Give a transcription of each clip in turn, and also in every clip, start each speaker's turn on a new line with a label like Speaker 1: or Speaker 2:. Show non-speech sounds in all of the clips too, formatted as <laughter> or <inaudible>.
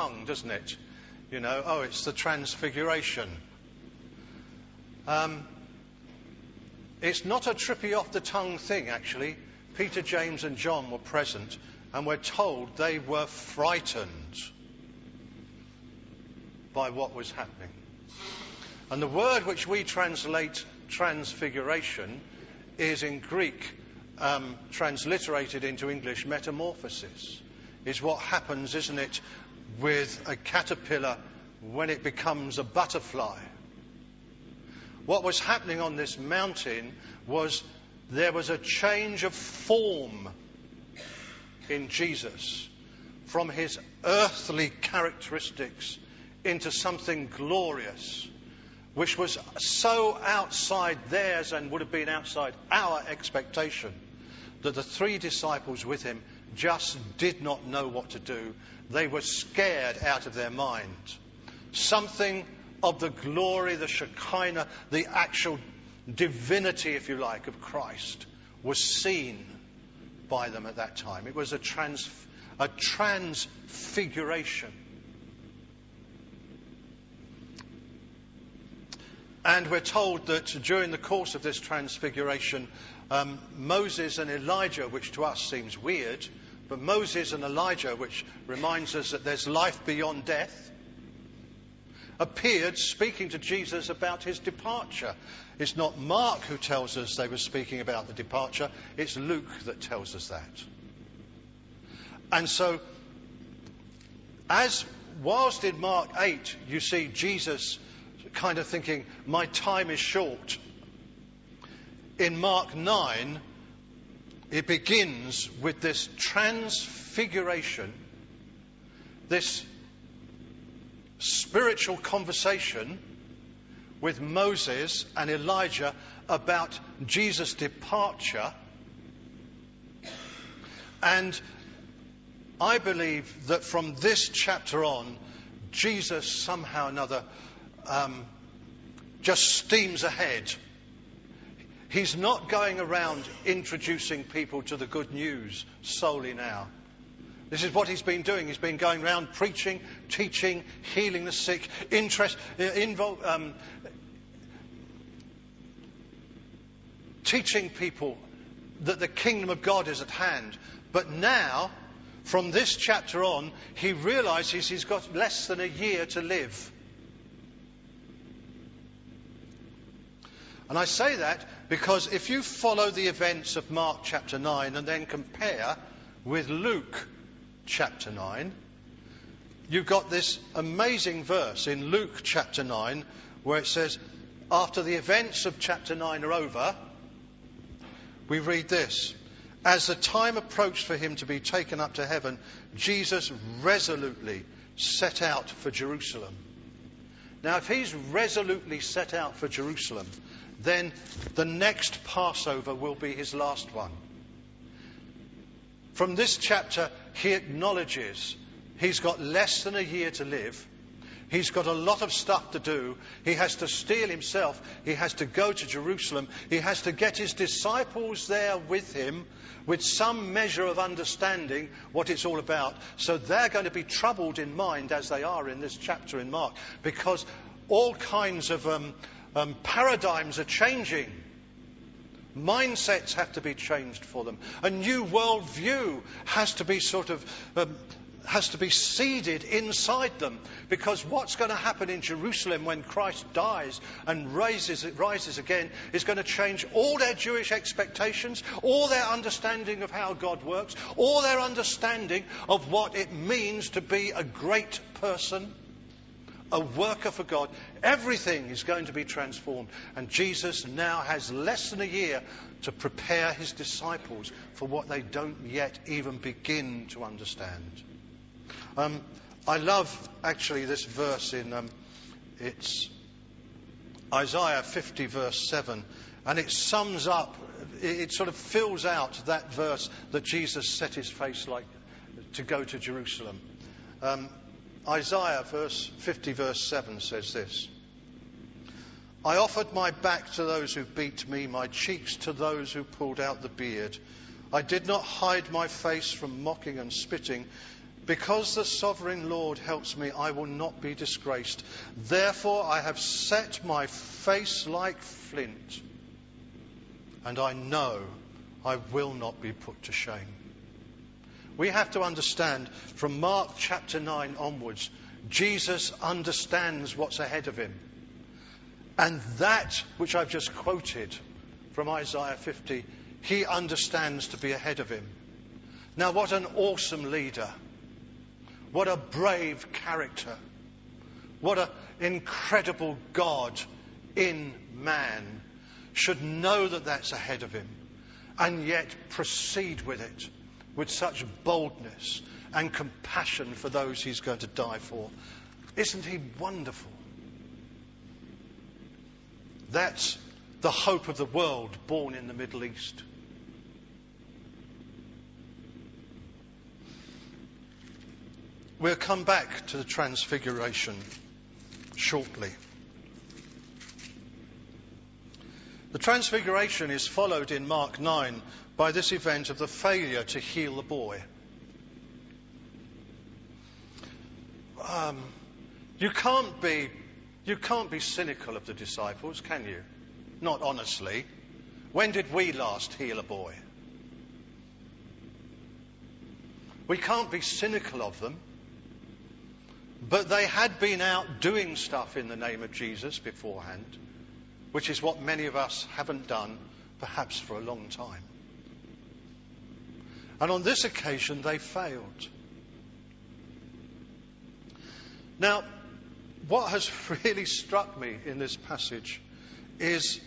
Speaker 1: tongue, doesn't it? You know, oh, it's the transfiguration. Um, it's not a trippy off the tongue thing, actually. Peter, James, and John were present, and we're told they were frightened by what was happening. And the word which we translate transfiguration is in Greek um, transliterated into English metamorphosis. Is what happens, isn't it, with a caterpillar when it becomes a butterfly. What was happening on this mountain was there was a change of form in Jesus from his earthly characteristics into something glorious, which was so outside theirs and would have been outside our expectation that the three disciples with him just did not know what to do. They were scared out of their mind. Something of the glory, the Shekinah, the actual divinity, if you like, of Christ was seen by them at that time. It was a, trans, a transfiguration. And we're told that during the course of this transfiguration, um, Moses and Elijah, which to us seems weird, but Moses and Elijah, which reminds us that there's life beyond death, appeared speaking to Jesus about his departure. It's not Mark who tells us they were speaking about the departure, it's Luke that tells us that. And so, as whilst in Mark 8 you see Jesus kind of thinking, my time is short, in Mark 9 it begins with this transfiguration, this spiritual conversation with Moses and Elijah about Jesus' departure. And I believe that from this chapter on, Jesus somehow or another um, just steams ahead. He's not going around introducing people to the good news solely now. This is what he's been doing. He's been going around preaching, teaching, healing the sick, interest, uh, involve, um, teaching people that the kingdom of God is at hand. But now, from this chapter on, he realizes he's got less than a year to live. And I say that because if you follow the events of Mark chapter 9 and then compare with Luke chapter 9, you've got this amazing verse in Luke chapter 9 where it says, After the events of chapter 9 are over, we read this. As the time approached for him to be taken up to heaven, Jesus resolutely set out for Jerusalem. Now, if he's resolutely set out for Jerusalem, then the next Passover will be his last one. From this chapter, he acknowledges he's got less than a year to live. He's got a lot of stuff to do. He has to steel himself. He has to go to Jerusalem. He has to get his disciples there with him with some measure of understanding what it's all about. So they're going to be troubled in mind as they are in this chapter in Mark because all kinds of um, um, paradigms are changing. Mindsets have to be changed for them. A new worldview has to be sort of um, has to be seeded inside them because what's going to happen in Jerusalem when Christ dies and raises, rises again is going to change all their Jewish expectations, all their understanding of how God works, all their understanding of what it means to be a great person a worker for God. Everything is going to be transformed. And Jesus now has less than a year to prepare his disciples for what they don't yet even begin to understand. Um, I love actually this verse in um, it's Isaiah 50 verse 7 and it sums up it, sort of fills out that verse that Jesus set his face like to go to Jerusalem. Um, Isaiah verse 50 verse 7 says this. I offered my back to those who beat me, my cheeks to those who pulled out the beard. I did not hide my face from mocking and spitting. Because the sovereign Lord helps me, I will not be disgraced. Therefore, I have set my face like flint, and I know I will not be put to shame. We have to understand from Mark chapter 9 onwards, Jesus understands what's ahead of him. And that which I've just quoted from Isaiah 50, he understands to be ahead of him. Now, what an awesome leader. What a brave character. What an incredible God in man should know that that's ahead of him and yet proceed with it with such boldness and compassion for those he's going to die for. Isn't he wonderful? That's the hope of the world born in the Middle East. We'll come back to the Transfiguration shortly. The Transfiguration is followed in Mark 9 by this event of the failure to heal the boy. Um, you can't be you can't be cynical of the disciples, can you? Not honestly. When did we last heal a boy? We can't be cynical of them. But they had been out doing stuff in the name of Jesus beforehand, which is what many of us haven't done, perhaps for a long time. And on this occasion, they failed. Now, what has <laughs> really struck me in this passage is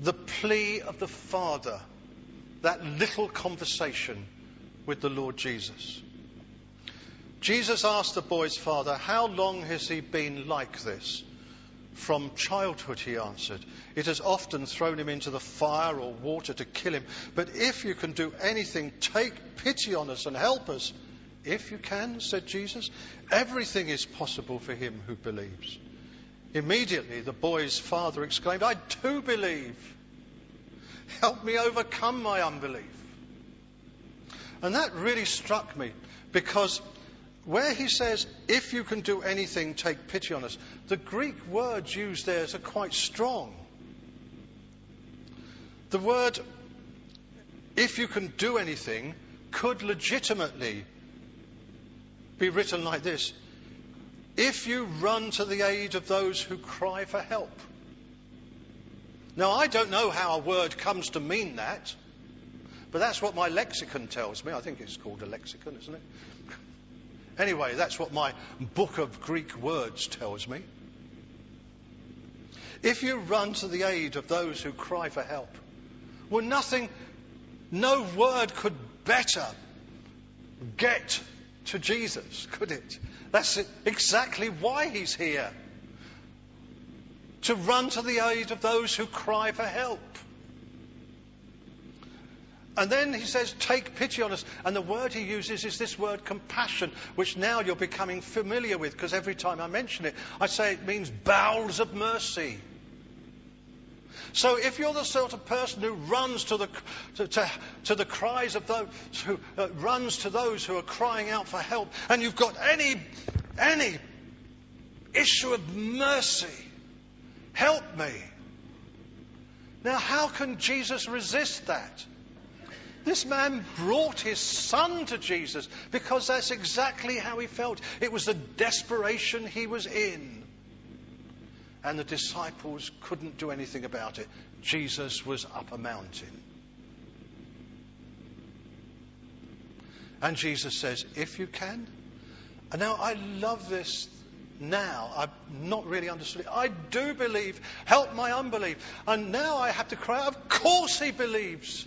Speaker 1: the plea of the Father, that little conversation with the Lord Jesus. Jesus asked the boy's father, How long has he been like this? From childhood, he answered. It has often thrown him into the fire or water to kill him. But if you can do anything, take pity on us and help us. If you can, said Jesus, everything is possible for him who believes. Immediately, the boy's father exclaimed, I do believe. Help me overcome my unbelief. And that really struck me because where he says, if you can do anything, take pity on us, the Greek words used there are quite strong. The word, if you can do anything, could legitimately be written like this If you run to the aid of those who cry for help. Now, I don't know how a word comes to mean that, but that's what my lexicon tells me. I think it's called a lexicon, isn't it? Anyway, that's what my book of Greek words tells me. If you run to the aid of those who cry for help, well, nothing, no word could better get to Jesus, could it? That's exactly why he's here. To run to the aid of those who cry for help. And then he says, Take pity on us. And the word he uses is this word compassion, which now you're becoming familiar with because every time I mention it, I say it means bowels of mercy. So if you're the sort of person who runs to the, to, to, to the cries of those who uh, runs to those who are crying out for help, and you've got any, any issue of mercy, help me. Now, how can Jesus resist that? This man brought his son to Jesus because that's exactly how he felt. It was the desperation he was in. And the disciples couldn't do anything about it. Jesus was up a mountain. And Jesus says, If you can. And now I love this now. I've not really understood it. I do believe. Help my unbelief. And now I have to cry, Of course he believes.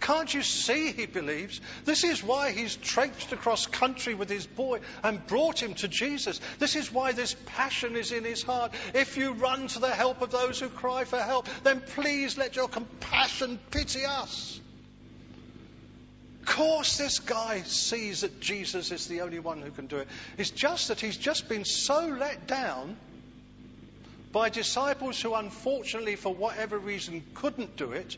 Speaker 1: Can't you see he believes? This is why he's traipsed across country with his boy and brought him to Jesus. This is why this passion is in his heart. If you run to the help of those who cry for help, then please let your compassion pity us. Of course, this guy sees that Jesus is the only one who can do it. It's just that he's just been so let down by disciples who, unfortunately, for whatever reason, couldn't do it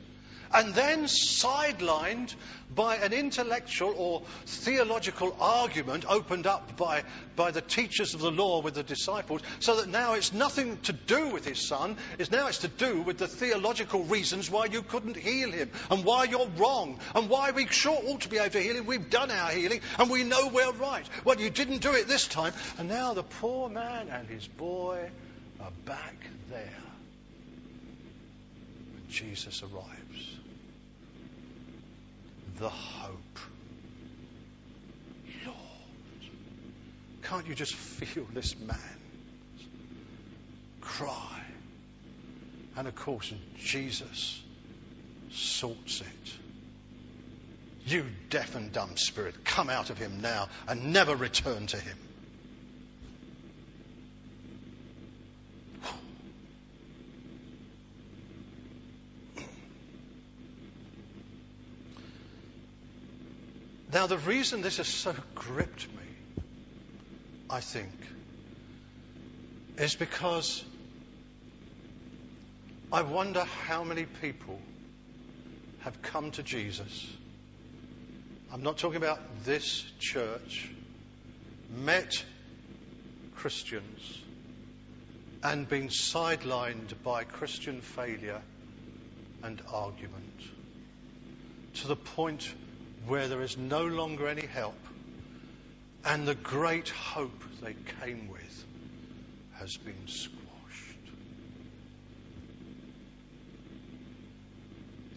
Speaker 1: and then sidelined by an intellectual or theological argument opened up by, by the teachers of the law with the disciples, so that now it's nothing to do with his son, it's now it's to do with the theological reasons why you couldn't heal him, and why you're wrong, and why we sure ought to be able to heal him. We've done our healing, and we know we're right. Well, you didn't do it this time, and now the poor man and his boy are back there. When Jesus arrives the hope. Lord, can't you just feel this man cry? And of course, Jesus sorts it. You deaf and dumb spirit, come out of him now and never return to him. Now, the reason this has so gripped me, I think, is because I wonder how many people have come to Jesus. I'm not talking about this church, met Christians and been sidelined by Christian failure and argument to the point where there is no longer any help, and the great hope they came with has been squashed.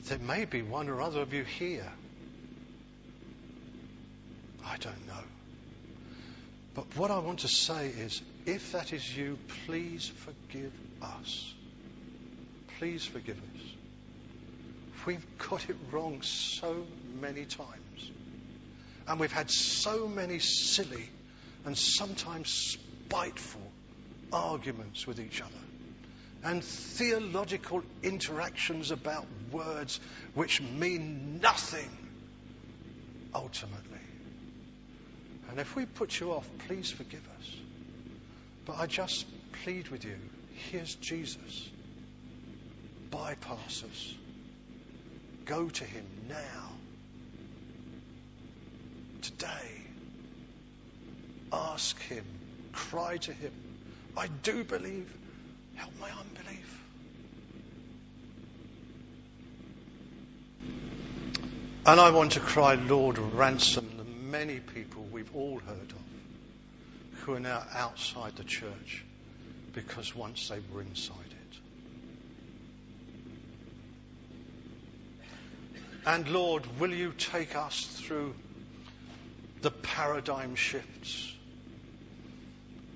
Speaker 1: There may be one or other of you here. I don't know. But what I want to say is if that is you, please forgive us. Please forgive us. We've got it wrong so many times. And we've had so many silly and sometimes spiteful arguments with each other. And theological interactions about words which mean nothing ultimately. And if we put you off, please forgive us. But I just plead with you here's Jesus. Bypass us. Go to him now today. Ask Him. Cry to Him. I do believe. Help my unbelief. And I want to cry, Lord, ransom the many people we've all heard of who are now outside the church because once they were inside. And Lord, will you take us through the paradigm shifts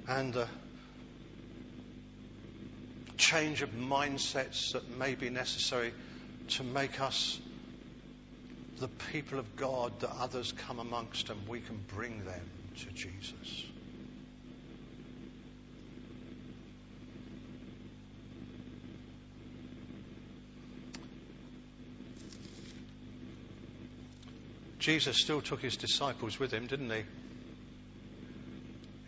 Speaker 1: and the change of mindsets that may be necessary to make us the people of God that others come amongst and we can bring them to Jesus. Jesus still took his disciples with him, didn't he?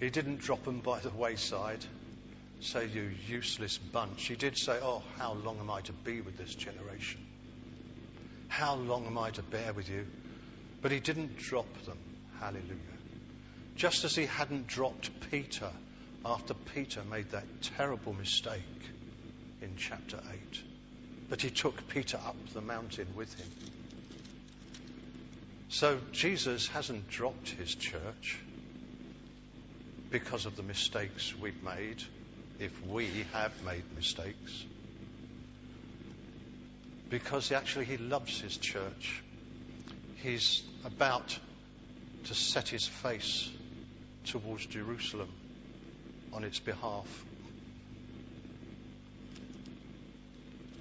Speaker 1: He didn't drop them by the wayside, say, You useless bunch. He did say, Oh, how long am I to be with this generation? How long am I to bear with you? But he didn't drop them. Hallelujah. Just as he hadn't dropped Peter after Peter made that terrible mistake in chapter 8. But he took Peter up the mountain with him. So Jesus hasn't dropped his church because of the mistakes we've made, if we have made mistakes. Because actually he loves his church. He's about to set his face towards Jerusalem on its behalf.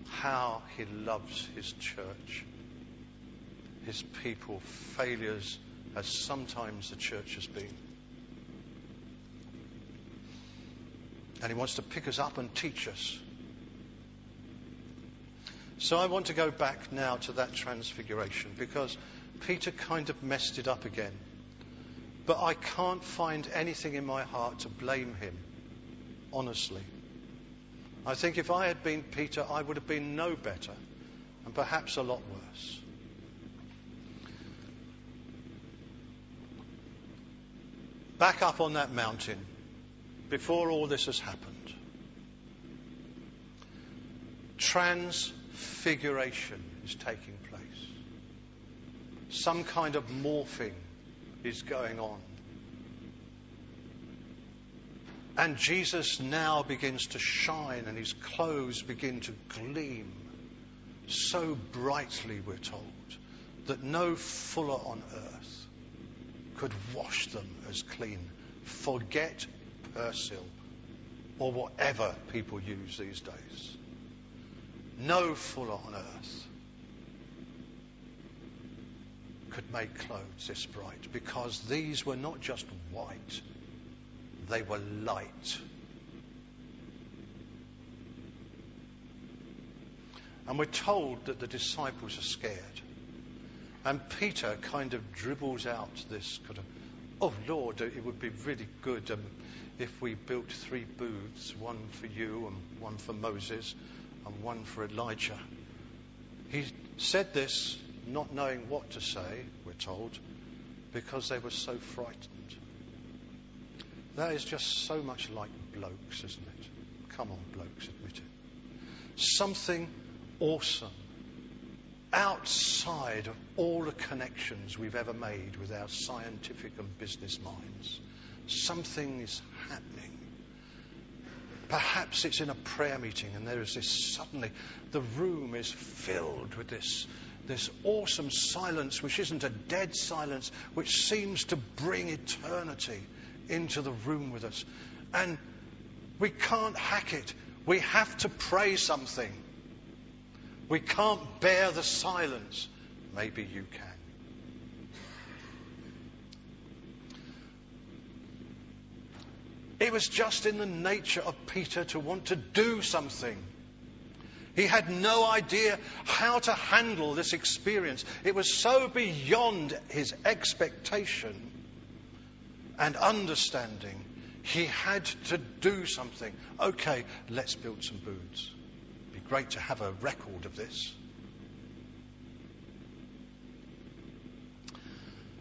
Speaker 1: How he loves his church his people failures as sometimes the church has been. And he wants to pick us up and teach us. So I want to go back now to that transfiguration because Peter kind of messed it up again. But I can't find anything in my heart to blame him, honestly. I think if I had been Peter, I would have been no better and perhaps a lot worse. Back up on that mountain, before all this has happened, transfiguration is taking place. Some kind of morphing is going on. And Jesus now begins to shine, and his clothes begin to gleam so brightly, we're told, that no fuller on earth could wash them as clean. Forget Persil or whatever people use these days. No fuller on earth could make clothes this bright because these were not just white, they were light. And we're told that the disciples are scared. And Peter kind of dribbles out this kind of, oh Lord, it would be really good um, if we built three booths, one for you and one for Moses and one for Elijah. He said this not knowing what to say, we're told, because they were so frightened. That is just so much like blokes, isn't it? Come on, blokes, admit it. Something awesome outside of all the connections we've ever made with our scientific and business minds. Something is happening. Perhaps it's in a prayer meeting and there is this suddenly, the room is filled with this, this awesome silence, which isn't a dead silence, which seems to bring eternity into the room with us. And we can't hack it. We have to pray something. We can't bear the silence. Maybe you can. It was just in the nature of Peter to want to do something. He had no idea how to handle this experience. It was so beyond his expectation and understanding. He had to do something. Okay, let's build some booths great to have a record of this.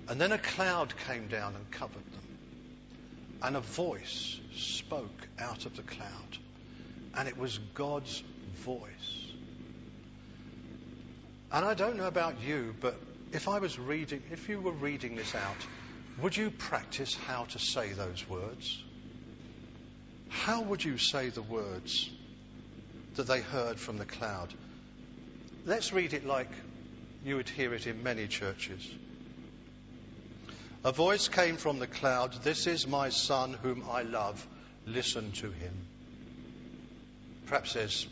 Speaker 1: And then a cloud came down and covered them. And a voice spoke out of the cloud. And it was God's voice. And I don't know about you, but if I was reading, if you were reading this out, would you practice how to say those words? How would you say the words? That they heard from the cloud. Let's read it like you would hear it in many churches. A voice came from the cloud This is my son whom I love. Listen to him. Perhaps there's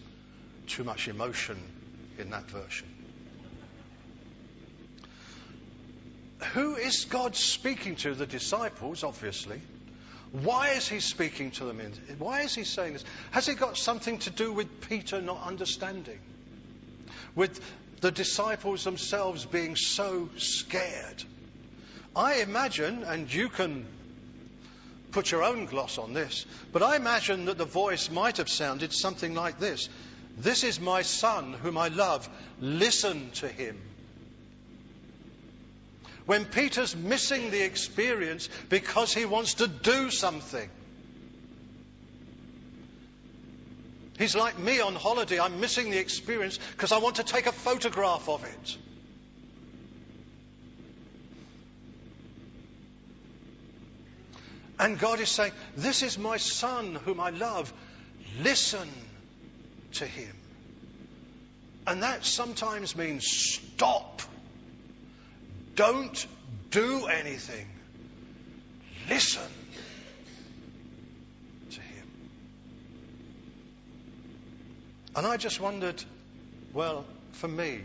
Speaker 1: too much emotion in that version. Who is God speaking to? The disciples, obviously. Why is he speaking to them? Why is he saying this? Has it got something to do with Peter not understanding? With the disciples themselves being so scared? I imagine, and you can put your own gloss on this, but I imagine that the voice might have sounded something like this This is my son whom I love. Listen to him when Peter's missing the experience because he wants to do something. He's like me on holiday. I'm missing the experience because I want to take a photograph of it. And God is saying, This is my son whom I love. Listen to him. And that sometimes means stop don't do anything. Listen to him. And I just wondered, well, for me,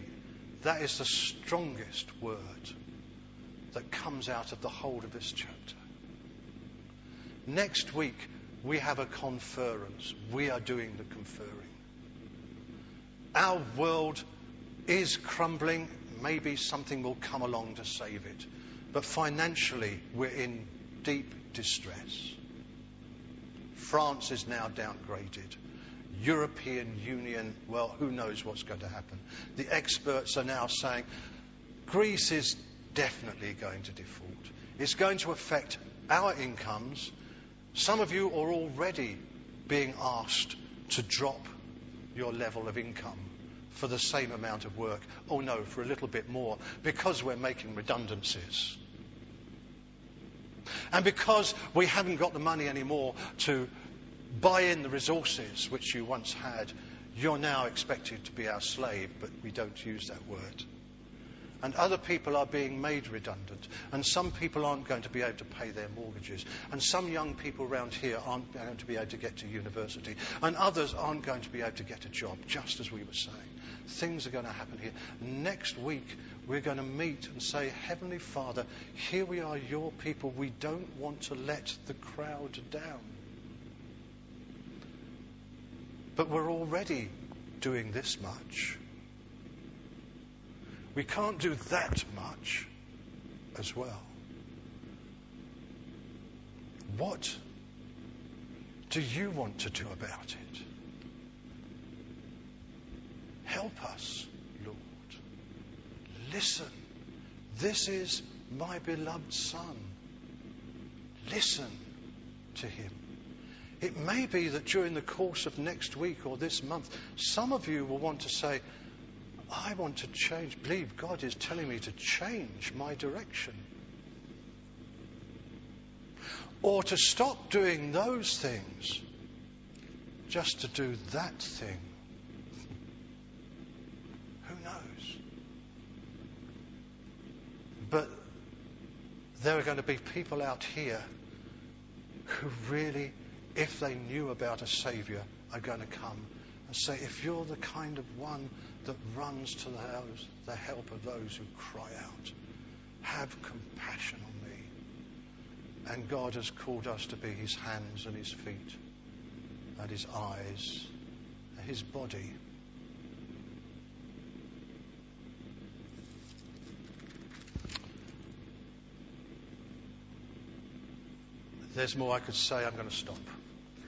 Speaker 1: that is the strongest word that comes out of the whole of this chapter. Next week, we have a conference. We are doing the conferring. Our world is crumbling maybe something will come along to save it. But financially, we're in deep distress. France is now downgraded. European Union, well, who knows what's going to happen. The experts are now saying Greece is definitely going to default. It's going to affect our incomes. Some of you are already being asked to drop your level of income for the same amount of work. Oh no, for a little bit more, because we're making redundancies. And because we haven't got the money anymore to buy in the resources which you once had, you're now expected to be our slave, but we don't use that word. And other people are being made redundant. And some people aren't going to be able to pay their mortgages. And some young people around here aren't going to be able to get to university. And others aren't going to be able to get a job, just as we were saying. Things are going to happen here. Next week, we're going to meet and say, Heavenly Father, here we are, your people. We don't want to let the crowd down. But we're already doing this much. We can't do that much as well. What do you want to do about it? Help us, Lord. Listen. This is my beloved Son. Listen to him. It may be that during the course of next week or this month, some of you will want to say, I want to change. Believe God is telling me to change my direction. Or to stop doing those things just to do that thing. Who knows? But there are going to be people out here who really, if they knew about a Saviour, are going to come and say, if you're the kind of one that runs to the, the help of those who cry out, have compassion on me. And God has called us to be his hands and his feet and his eyes and his body. There's more I could say. I'm going to stop.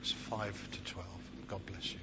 Speaker 1: It's 5 to 12. God bless you.